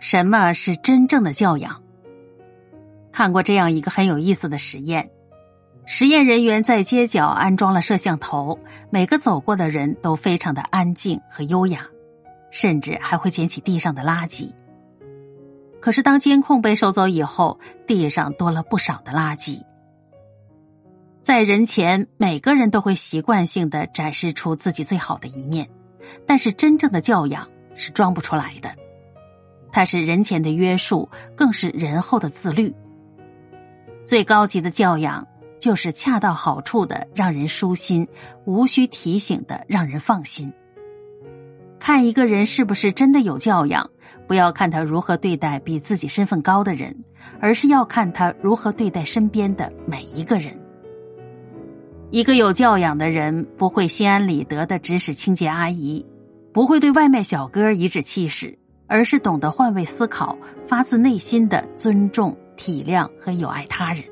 什么是真正的教养？看过这样一个很有意思的实验：实验人员在街角安装了摄像头，每个走过的人都非常的安静和优雅，甚至还会捡起地上的垃圾。可是当监控被收走以后，地上多了不少的垃圾。在人前，每个人都会习惯性的展示出自己最好的一面，但是真正的教养是装不出来的。它是人前的约束，更是人后的自律。最高级的教养，就是恰到好处的让人舒心，无需提醒的让人放心。看一个人是不是真的有教养，不要看他如何对待比自己身份高的人，而是要看他如何对待身边的每一个人。一个有教养的人不会心安理得的指使清洁阿姨，不会对外卖小哥颐指气使，而是懂得换位思考，发自内心的尊重、体谅和友爱他人。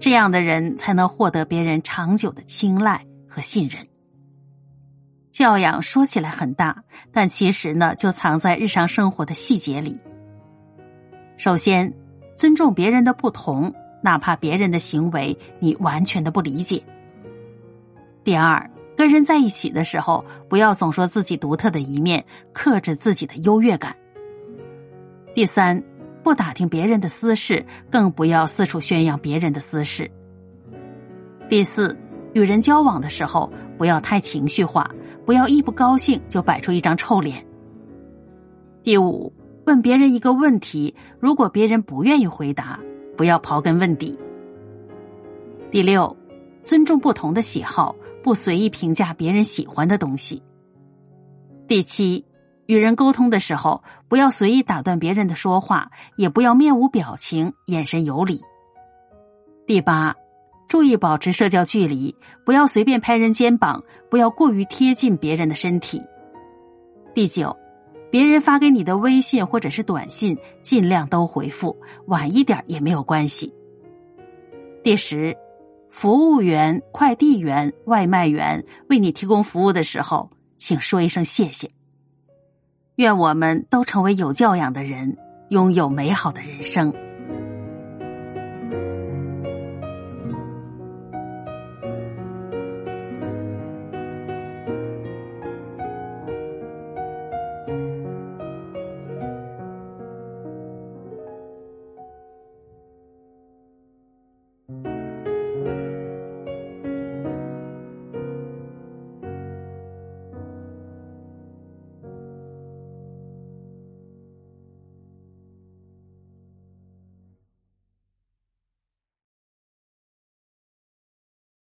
这样的人才能获得别人长久的青睐和信任。教养说起来很大，但其实呢，就藏在日常生活的细节里。首先，尊重别人的不同，哪怕别人的行为你完全的不理解。第二，跟人在一起的时候，不要总说自己独特的一面，克制自己的优越感。第三，不打听别人的私事，更不要四处宣扬别人的私事。第四，与人交往的时候，不要太情绪化，不要一不高兴就摆出一张臭脸。第五，问别人一个问题，如果别人不愿意回答，不要刨根问底。第六，尊重不同的喜好。不随意评价别人喜欢的东西。第七，与人沟通的时候，不要随意打断别人的说话，也不要面无表情、眼神游离。第八，注意保持社交距离，不要随便拍人肩膀，不要过于贴近别人的身体。第九，别人发给你的微信或者是短信，尽量都回复，晚一点也没有关系。第十。服务员、快递员、外卖员为你提供服务的时候，请说一声谢谢。愿我们都成为有教养的人，拥有美好的人生。